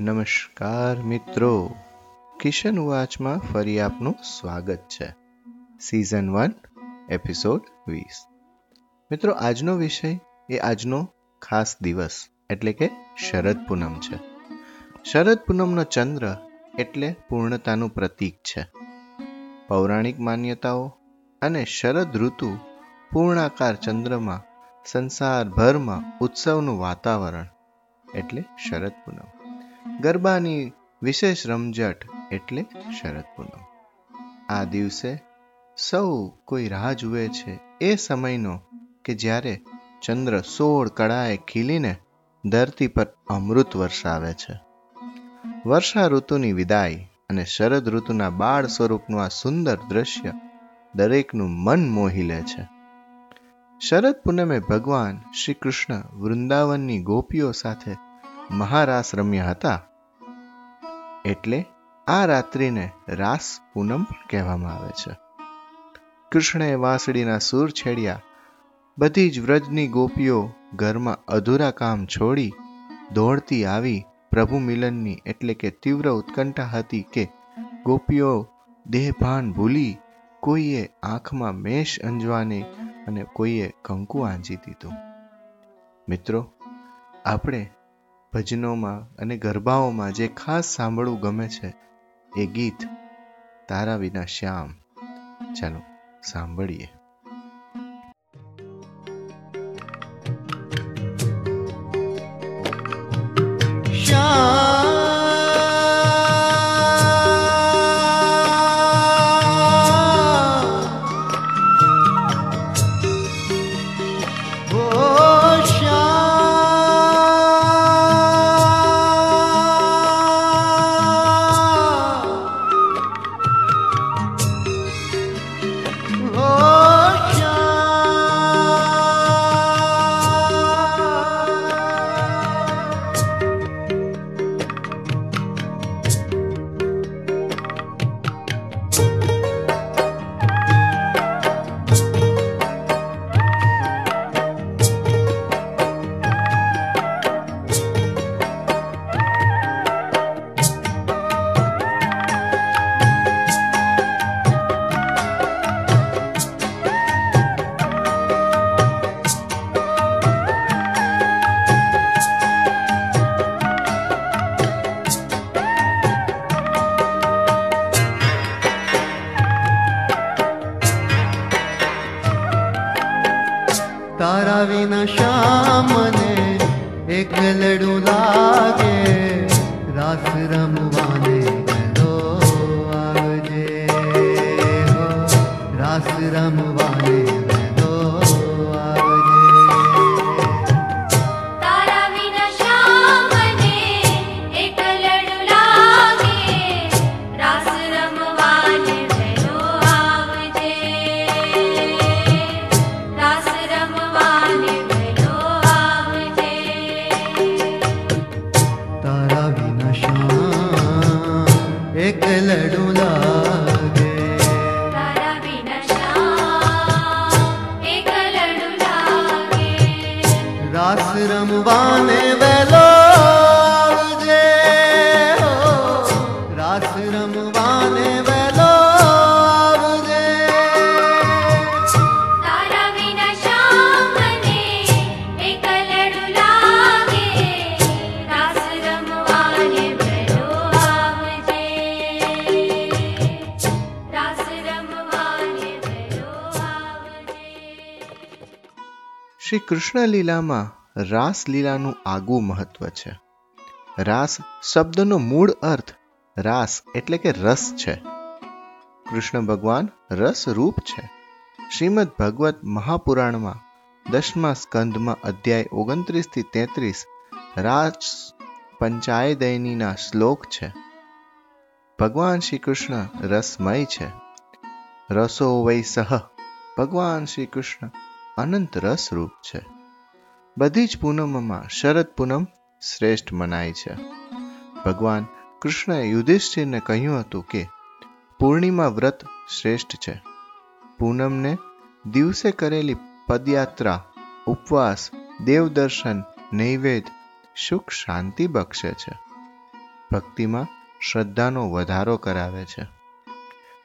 નમસ્કાર મિત્રો. કિશન વાચમાં ફરી આપનું સ્વાગત છે. સિઝન વન એપિસોડ વીસ. મિત્રો, આજનો વિષય એ આજનો ખાસ દિવસ, એટલે કે શરદ પૂનમ છે. શરદ પૂનમનો ચંદ્ર એટલે પૂર્ણતાનું પ્રતીક છે. પૌરાણિક માન્યતાઓ અને શરદ ઋતુ પૂર્ણાકાર ચંદ્રમાં સંસારભરમાં ઉત્સવનું વાતાવરણ એટલે શરદ પૂનમ. ગરબાની વિશેષ રમઝટ એટલે શરદ પૂનમ. આ દિવસે સૌ કોઈ રાહ જુએ છે એ સમયનો કે જ્યારે ચંદ્ર સોળ કળાએ ખીલીને ધરતી પર અમૃત વરસાવે છે. વર્ષા ઋતુની વિદાય અને શરદ ઋતુના બાળ સ્વરૂપનું આ સુંદર દ્રશ્ય દરેકનું મન મોહી લે છે. શરદ પૂનમે ભગવાન શ્રી કૃષ્ણ વૃંદાવનની ગોપીઓ સાથે મહારાસ રમ્યા હતા એટલે આ રાત્રિને રાસ પૂનમ કહેવામાં આવે છે. કૃષ્ણએ વાંસળીના સૂર છેડ્યા. બધી જ વ્રજની ગોપીઓ ઘરમાં અધૂરા કામ છોડી દોડતી આવી પ્રભુ મિલનની એટલે કે તીવ્ર ઉત્કંઠા હતી કે ગોપીઓ દેહભાન ભૂલી કોઈએ આંખમાં મેષ અંજવાની અને કોઈએ કંકુ આંજી દીધું. મિત્રો, આપણે ભજનોમાં અને ગરબાઓમાં જે ખાસ સાંભળવું ગમે છે, એ ગીત તારા વિના શ્યામ. ચાલો, સાંભળીએ. તારા વિના શ્યામને એક લડું લાગે. રાસ રમવાને ગલો આવજે રાસ રમવાને શ્રી કૃષ્ણ લીલામાં રાસ આગવું મહત્વ છે. રાસ શબ્દનો મૂળ અર્થ રાસ એટલે કે રસ છે. કૃષ્ણ ભગવાન રસ રૂપ છે. શ્રીમદ ભગવત મહાપુરાણમાં દસમા સ્કંદમાં અધ્યાય ઓગણત્રીસથી તેત્રીસ રાસ પંચાયદયનીના શ્લોક છે. ભગવાન શ્રી કૃષ્ણ રસમય છે. રસો વૈ સહ ભગવાન શ્રી કૃષ્ણ અનંત રસ રૂપ છે. બધી જ પૂનમમાં શરદ પૂનમ શ્રેષ્ઠ મનાય છે. ભગવાન કૃષ્ણએ યુધિષ્ઠિરને કહ્યું હતું કે, પૂર્ણિમા વ્રત શ્રેષ્ઠ છે. પૂનમને દિવસે કરેલી પદયાત્રા, ઉપવાસ, દેવદર્શન, નૈવેદ, સુખ, શાંતિ બક્ષે છે. ભક્તિમાં શ્રદ્ધાનો વધારો કરાવે છે.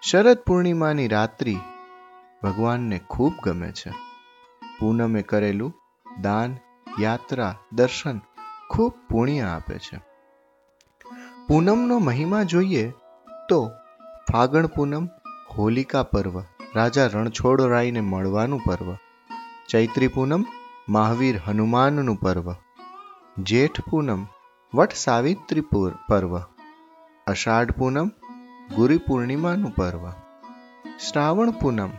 શરદ પૂર્ણિમાની રાત્રિ ભગવાનને ખૂબ ગમે છે. પૂનમે કરેલું દાન, યાત્રા, દર્શન ખૂબ પુણ્ય આપે છે. પૂનમનો મહિમા જોઈએ તો ફાગણ પૂનમ હોલિકા પર્વ, રાજા રણછોડરાયને મળવાનું પર્વ, ચૈત્રી પૂનમ મહાવીર હનુમાનનું પર્વ, જેઠ પૂનમ વટ સાવિત્રી પર્વ, અષાઢ પૂનમ ગુરી પૂર્ણિમાનું પર્વ, શ્રાવણ પૂનમ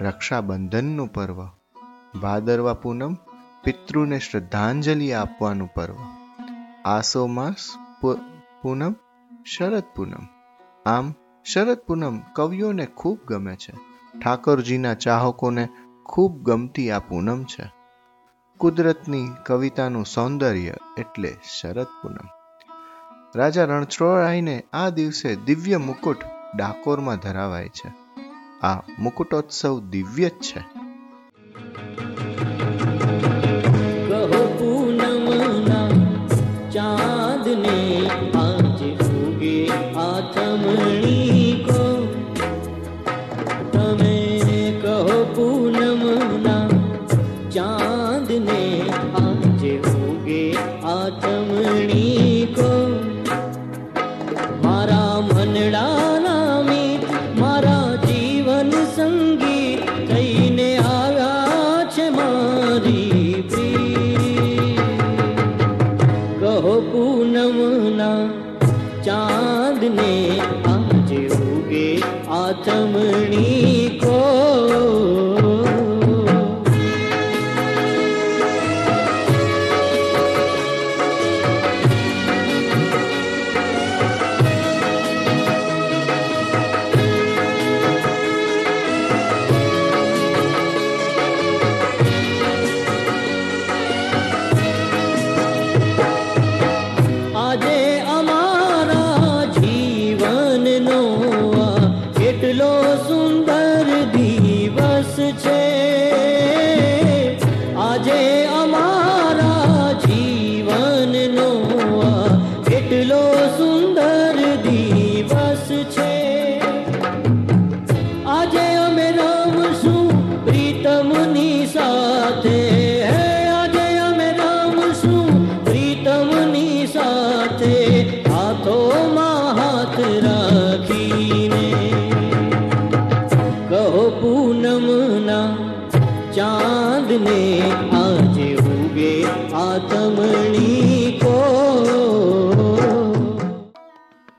રક્ષાબંધનનું પર્વ, ભાદરવા પૂનમ પિતૃને શ્રદ્ધાંજલિ આપવાનું પર્વ. આસો માસ પૂનમ, શરદ પૂનમ. આમ, શરદ પૂનમ કવિઓને ખૂબ ગમે છે. ઠાકોરજીના ચાહકોને ખૂબ ગમતી આ પૂનમ છે. કુદરતની કવિતાનું સૌંદર્ય એટલે શરદ પૂનમ. રાજા રણછોડરાયને આ દિવસે દિવ્ય મુકુટ ડાકોરમાં ધરાવાય છે. આ મુકુટોત્સવ દિવ્ય જ છે.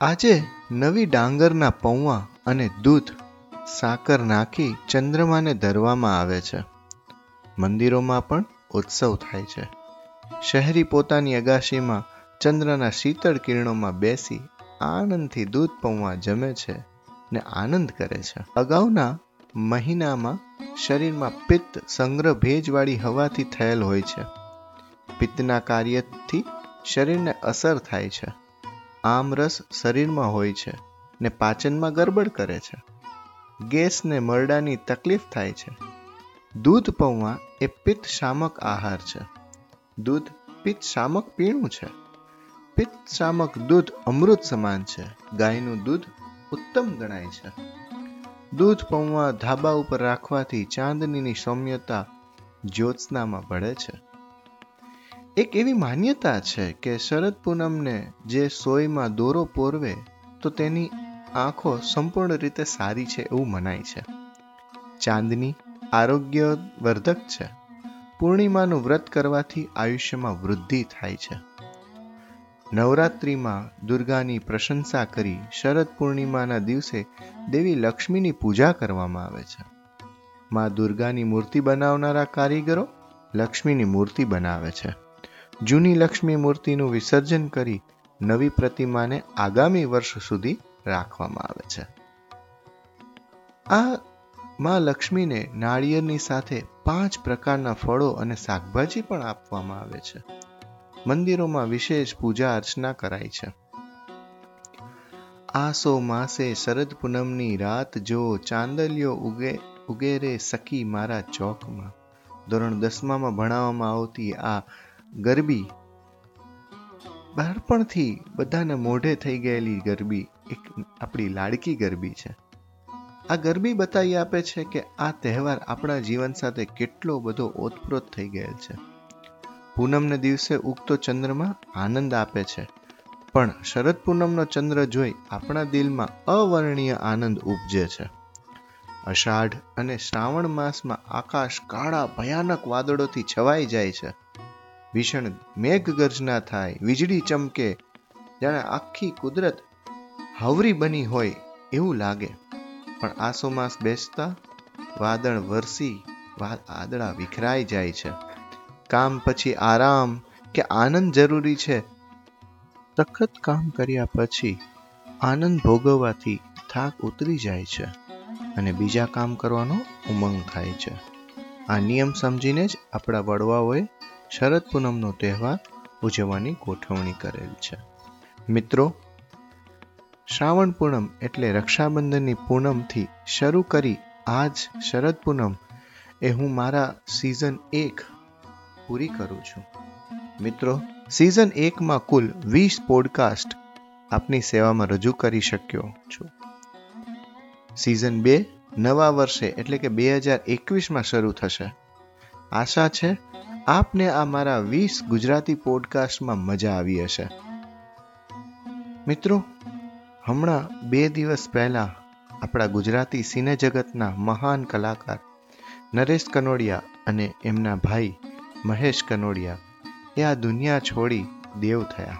આજે નવી ડાંગરના પૌવા અને દૂધ સાકર નાખી ચંદ્રમાને ધરવામાં આવે છે. મંદિરોમાં પણ ઉત્સવ થાય છે. શહેરી પોતાની અગાશીમાં ચંદ્રના શીતળ કિરણોમાં બેસી આનંદથી દૂધ પૌવા જમે છે ને આનંદ કરે છે. અગાઉના મહિનામાં શરીરમાં પિત્ત સંગ્રહ ભેજવાળી હવાથી થયેલ હોય છે. પિત્તના કાર્યથી શરીરને અસર થાય છે. આમરસ શરીરમાં હોય છે ને પાચનમાં ગરબડ કરે છે. ગેસ ને મરડાની તકલીફ થાય છે. દૂધ પૌવા એ પિત્ત શામક આહાર છે. દૂધ પિત્ત શામક પીણું છે. પિત્ત શામક દૂધ અમૃત સમાન છે. ગાયનું દૂધ ઉત્તમ ગણાય છે. દૂધ પૌવા ધાબા ઉપર રાખવાથી ચાંદનીની સૌમ્યતા જ્યોત્સનામાં ભળે છે. એક એવી માન્યતા છે કે શરદ પૂનમને જે સોયમાં દોરો પોરવે, તો તેની આંખો સંપૂર્ણ રીતે સારી છે એવું મનાય છે. ચાંદની આરોગ્યવર્ધક છે. પૂર્ણિમાનું વ્રત કરવાથી આયુષ્યમાં વૃદ્ધિ થાય છે. નવરાત્રિમાં દુર્ગાની પ્રશંસા કરી શરદ પૂર્ણિમાના દિવસે દેવી લક્ષ્મીની પૂજા કરવામાં આવે છે. માં દુર્ગાની મૂર્તિ બનાવનારા કારીગરો લક્ષ્મીની મૂર્તિ બનાવે છે. જૂની લક્ષ્મી મૂર્તિનું વિસર્જન કરી નવી પ્રતિમાને આગામી વર્ષ સુધી રાખવામાં આવે છે. આ માં લક્ષ્મીને નાળિયેરની સાથે પાંચ પ્રકારના ફળો અને શાકભાજી પણ આપવામાં આવે છે. મંદિરોમાં વિશેષ પૂજા અર્ચના કરાય છે. આસો માસે શરદ પૂનમની રાત જો ચાંદલિયો ઉગે, ઉગેરે સખી મારા ચોકમાં. ધોરણ દસમામાં ભણાવવામાં આવતી આ ગરબી. બાળપણથી બધાને મોઢે થઈ ગયેલી ગરબી એક આપણી લાડકી ગરબી છે. આ ગરબી બતાવી આપે છે કે આ તહેવાર આપણા જીવન સાથે કેટલો બધો ઓતપ્રોત થઈ ગયેલ છે. પૂનમને દિવસે ઉગતો ચંદ્રમાં આનંદ આપે છે. પણ શરદ પૂનમનો ચંદ્ર જોઈ આપણા દિલમાં અવર્ણીય આનંદ ઉપજે છે. અષાઢ અને શ્રાવણ માસમાં આકાશ કાળા ભયાનક વાદળોથી છવાઈ જાય છે. ભીષણ મેઘ ગર્જના થાય, વીજળી ચમકે જાણે આખી કુદરત હવરી બની હોય એવું લાગે. પણ આસોમાસ બેસતા વાદળ વરસી વાદળા વિખરાઈ જાય છે. કામ પછી આરામ કે આનંદ જરૂરી છે? સખત કામ કર્યા પછી આનંદ ભોગવવાથી થાક ઉતરી જાય છે અને બીજા કામ કરવાનો ઉમંગ થાય છે. આ નિયમ સમજીને જ આપણા વડવાઓએ શરદ પૂનમનો તહેવાર ઉજવવાની ગોઠવણી કરેલ છે. મિત્રો, શ્રાવણ પૂનમ એટલે રક્ષાબંધનની પૂનમથી શરૂ કરી આજ શરદ પૂનમ એ હું મારા સિઝન એક પૂરી કરું છું. મિત્રો સિઝન એકમાં કુલ વીસ પોડકાસ્ટ આપની સેવામાં રજૂ કરી શક્યો છું. સિઝન બે નવા વર્ષે એટલે કે બે હજાર એકવીસમાં શરૂ થશે. આશા છે આપને આ મારા વીસ ગુજરાતી પોડકાસ્ટમાં મજા આવી હશે. મિત્રો, હમણાં બે દિવસ પહેલાં આપણા ગુજરાતી સિને જગતના મહાન કલાકાર નરેશ કનોડિયા અને એમના ભાઈ મહેશ કનોડિયા એ આ દુનિયા છોડી દેવ થયા.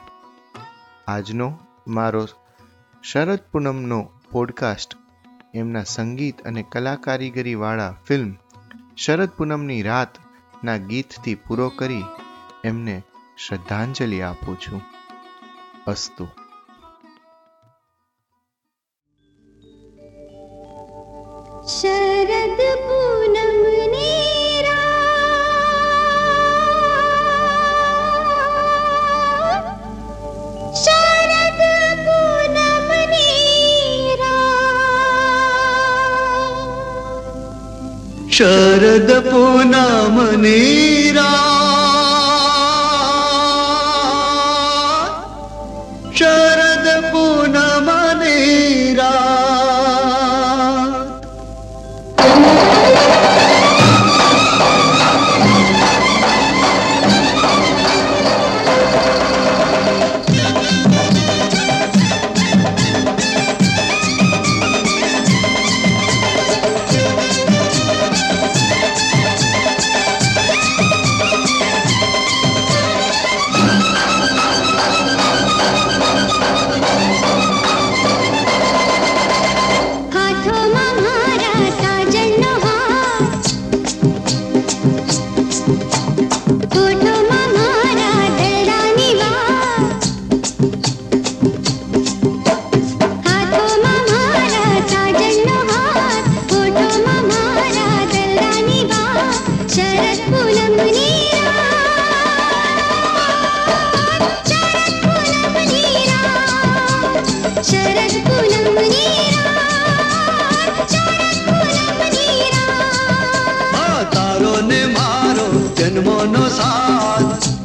આજનો મારો શરદ પૂનમનો પોડકાસ્ટ એમના સંગીત અને કલાકારીગરીવાળા ફિલ્મ શરદ પૂનમની રાતના ગીતથી પૂરો કરી એમને શ્રદ્ધાંજલિ આપું છું. અસ્તુ. શરદ પૂનમ નીરા પૂનમની